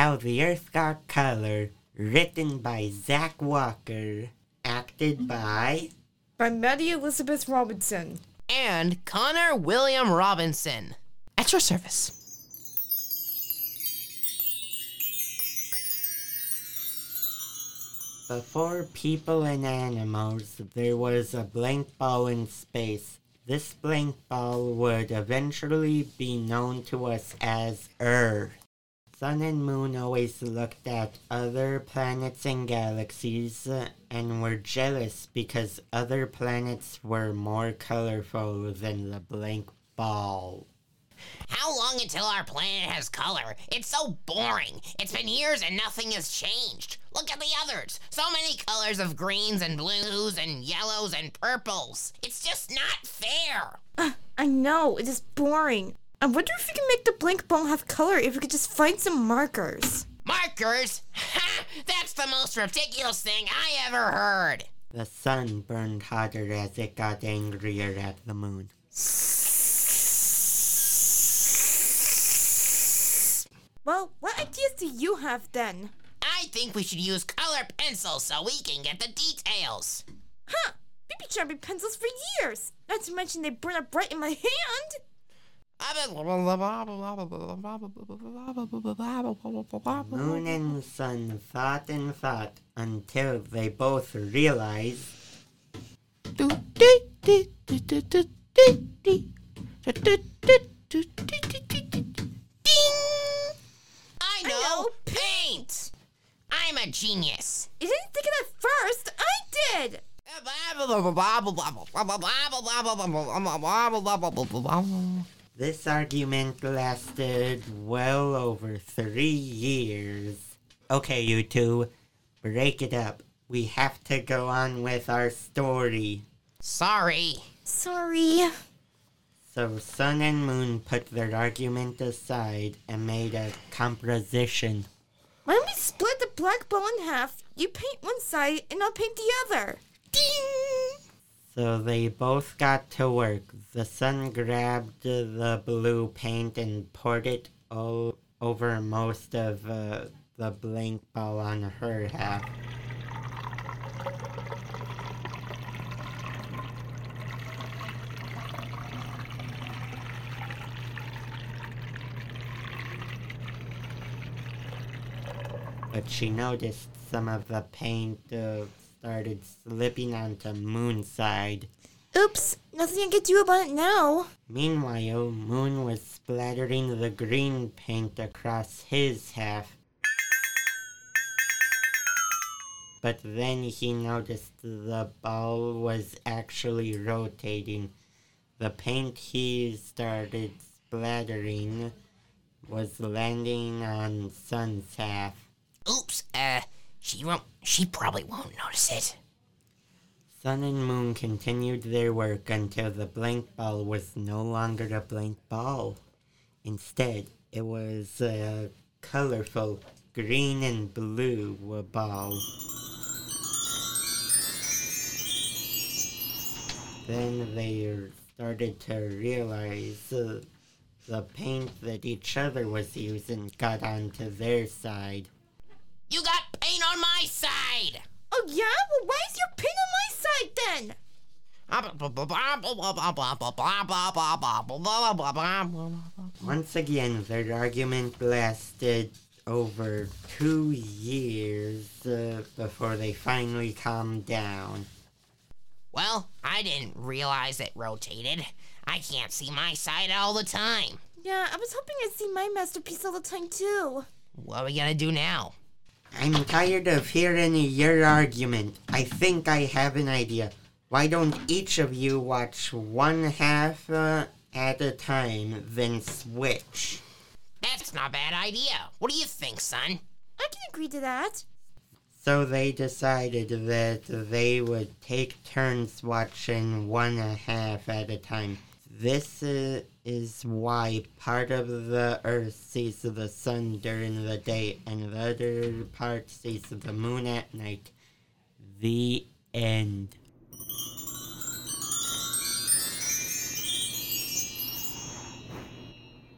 How the Earth Got Color, written by Zach Walker, acted by By Maddie Elizabeth Robinson. and Connor William Robinson. At your service. Before people and animals, there was a blank ball in space. This blank ball would eventually be known to us as Earth. Sun and Moon always looked at other planets and galaxies and were jealous because other planets were more colorful than the blank ball. How long until our planet has color? It's so boring. It's been years and nothing has changed. Look at the others. So many colors of greens and blues and yellows and purples. It's just not fair. Uh, I know, it is boring. I wonder if we can make the blank ball have color if we could just find some markers. Markers? Ha! That's the most ridiculous thing I ever heard. The sun burned hotter as it got angrier at the moon. Well, what ideas do you have then? I think we should use color pencils so we can get the details. Huh! We've been sharpening pencils for years! Not to mention they burn up bright in my hand! Moon and Sun thought and thought until they both realized I know, know, paint. I'm a genius. You didn't think of that first! I did! This argument lasted well over three years. Okay, you two, break it up. We have to go on with our story. Sorry. Sorry. So Sun and Moon put their argument aside and made a composition. Why don't we split the black ball in half? You paint one side and I'll paint the other. Ding! So they both got to work. The sun grabbed the blue paint and poured it all over most of uh, the blank ball on her half. But she noticed some of the paint uh, started slipping onto Moon's side. Oops, nothing I can do about it now. Meanwhile, Moon was splattering the green paint across his half. But then he noticed the ball was actually rotating. The paint he started splattering was landing on Sun's half. Oops. Uh, she won't. She probably won't notice it. Sun and Moon continued their work until the blank ball was no longer a blank ball. Instead, it was a colorful green and blue ball. Then they started to realize uh, the paint that each other was using got onto their side. You got on my side. Oh yeah? Well, why is your pin on my side then? Once again, their argument lasted over two years uh, before they finally calmed down. Well, I didn't realize it rotated. I can't see my side all the time. Yeah, I was hoping I'd see my masterpiece all the time too. What are we gonna do now? I'm tired of hearing your argument. I think I have an idea. Why don't each of you watch one half uh, at a time, then switch? That's not a bad idea. What do you think, Sun? I can agree to that. So they decided that they would take turns watching one half at a time. This is why part of the Earth sees the sun during the day and the other part sees the moon at night. The end.